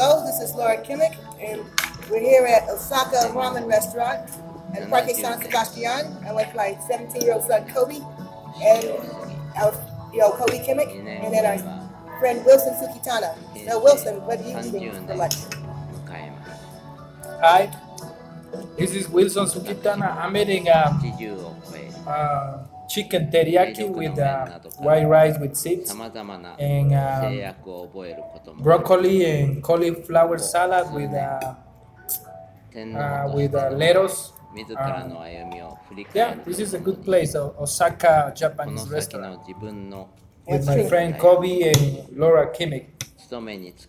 Hello, this is Laura Kimmick, and we're here at Osaka Ramen Restaurant at Parque San Sebastian. I'm with my 17-year-old son Kobe, and our, you know, Kobe Kimmick, and then our friend Wilson Sukitana. Now, Wilson, what do you eating for lunch? Hi, this is Wilson Sukitana. I'm eating a, uh, chicken teriyaki with uh, white rice with seeds and um, broccoli and cauliflower salad with uh, uh, with uh, lettuce. Um, yeah, this is a good place, uh, Osaka Japanese restaurant, with my friend Kobe and Laura Kimmick.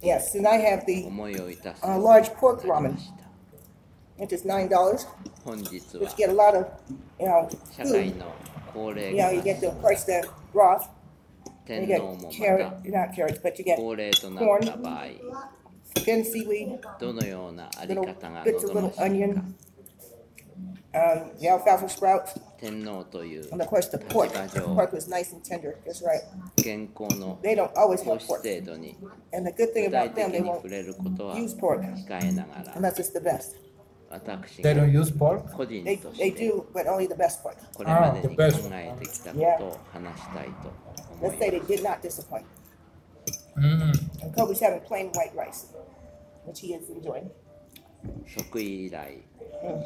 Yes, and I have the uh, large pork ramen, which is nine dollars, which get a lot of you know food. の高齢 You know, 化 you get the first the broth, 天 you 皇 get もま carrot, た not carrots, but you get 高齢となった場合 thin seaweed, どのようなあり little 方が bits of 望ま little しいか onion, um, the alfalfa sprouts, 天皇という and of course the pork. 立 The 場 pork 上 was nice and tender. That's right. 健康の They don't always 糖 have 質 pork, 制度に and the good thing 具体 about 的 them, they に won't 触れることは use pork, 控えなが and ら that's just the best. 私 They が don't use pork. 個人 They とし they て do, but only the best pork. これまでに考 Ah, the best. えてきたことを話したいと思 Let's い say ま they did not disappoint. Mm. And Kobe's having plain white rice, which he is enjoying. す即位以来 Mm.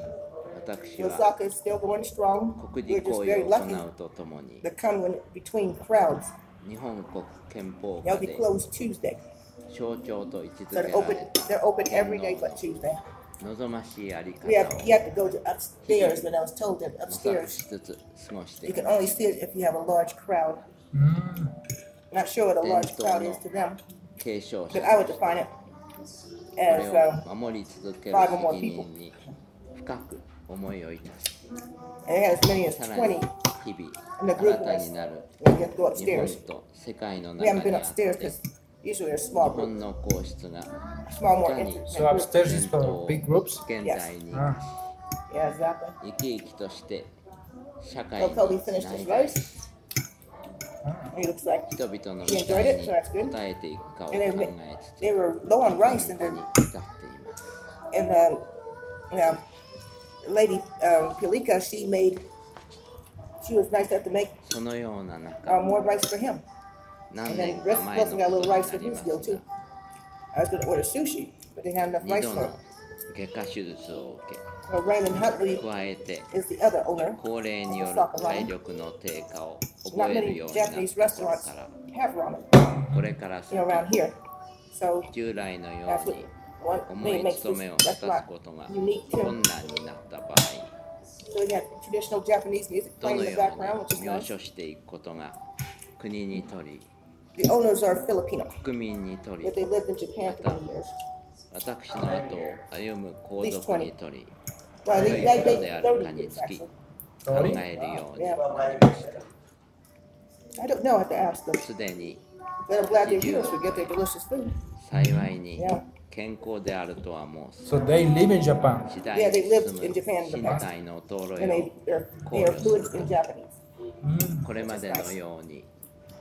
私は Osaka is still going strong. 国 We're 事 just 行 very 為を lucky 行うとともに to come when, between crowds. 日本国憲法 They'll 下 be で closed Tuesday. 象徴と位置 So づ they're けら open. れ They're open every day but Tuesday. 望ましいあり We have 方を you have to go to upstairs, and I was told that 模索 upstairs しつつ過ごして you い can ます only see it if you have a large crowd. Mm. Not sure what a large crowd is to them, 継承 but 者 I would define it こ as れ uh, を守り続ける five or more 責任に深く思いをいたし and it has as many as さらに 20. 日々 in the 新 group た of us になる when we get to go 日本 upstairs. と世界の We 中 haven't に been あっ upstairs て because usually they're 日 small 本 groups, の皇室が small, more Tiny. intimate So groups. upstairs is 伝 for 統を big groups. 現在に Ah. Yeah, exactly. 生き生きとして社会 So に Kobe finished his 内外 rice. He looks like 人々の He 期 enjoyed 待 it, に so that's good. 応えていくかを考 And they, えつつ they were low on rice, and に then 至っています and uh, yeah, lady um, Pilika, she made. She was nice enough to make そのような中 uh, more rice for him, 何 and 年 then か rest 前の Wilson こ got a と little に rice な for りま his す deal が too. I was gonna order sushi, but they had enough 2 rice 度 for の it. 外科手術を受 So Raymond Huntley け加えて is the other owner. 高齢による体力の低下を Not 覚える many ようになっ Japanese たこと restaurants から have ramen, これから you 先 know, around here. So 従来のよ that's う what に one 思 thing い makes 務めを this 果たす restaurant ことが unique 困 too. 難になった場合 So we got traditional Japanese music ど playing の in よ the う background, which is に描 nice. 写していくことが国にとり The owners are Filipino, 国民にとり but they lived in Japan for many years. 私の後を歩む皇族にとり Well, 良 they, い they, こと they, であるか they につき actually. 考 Sorry? えるように Yeah. なりました I don't know. I have to ask them. すでに But I'm glad they're here so we get their delicious food. 幸いに Yeah. 健康であるとはもう So they live in Japan. 時 Yeah, 代 they に lived 進む in Japan in the 身 past. 体の衰 And え they, を they're, they are fluent in Japanese. Mm. これまでのように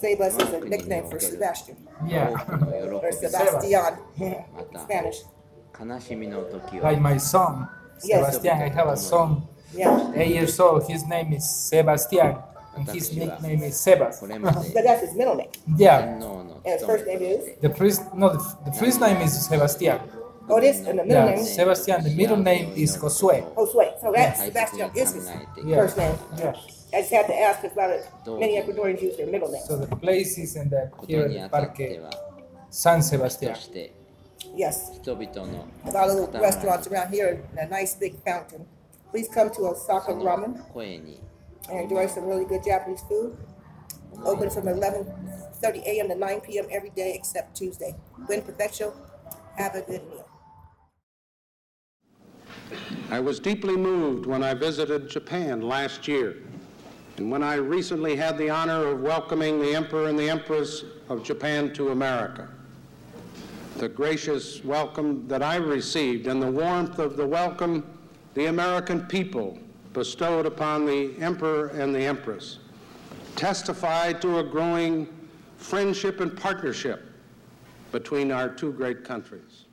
Sebas is a nickname for Sebastian. Yeah. or Sebastian Spanish. Like my son, Sebastian. I have a son, yeah. eight years old. His name is Sebastian, and his nickname is Sebas. but that's his middle name. Yeah. No, no. And his first name is. The first no, the, the first name is Sebastian. Oh, it is, and the middle Yeah, name is Sebastian. The middle name is Josue. Josue. So that's 大切 Sebastian に is 考 his えてい Yeah. く first name. Yeah. I just had to ask because a lot of, many Ecuadorians use their middle name. So the place is in the こと here に at あ the たって Parque は San そ Sebastian. して Yes, 人々の a lot of little restaurants around here and a nice big fountain. Please come to Osaka その Ramen 声に and enjoy some really good Japanese food. Open from 11:30 a.m. to 9 p.m. every day except Tuesday. Buen perfecto. Have a good meal. I was deeply moved when I visited Japan last year, and when I recently had the honor of welcoming the Emperor and the Empress of Japan to America. The gracious welcome that I received and the warmth of the welcome the American people bestowed upon the Emperor and the Empress testified to a growing friendship and partnership between our two great countries.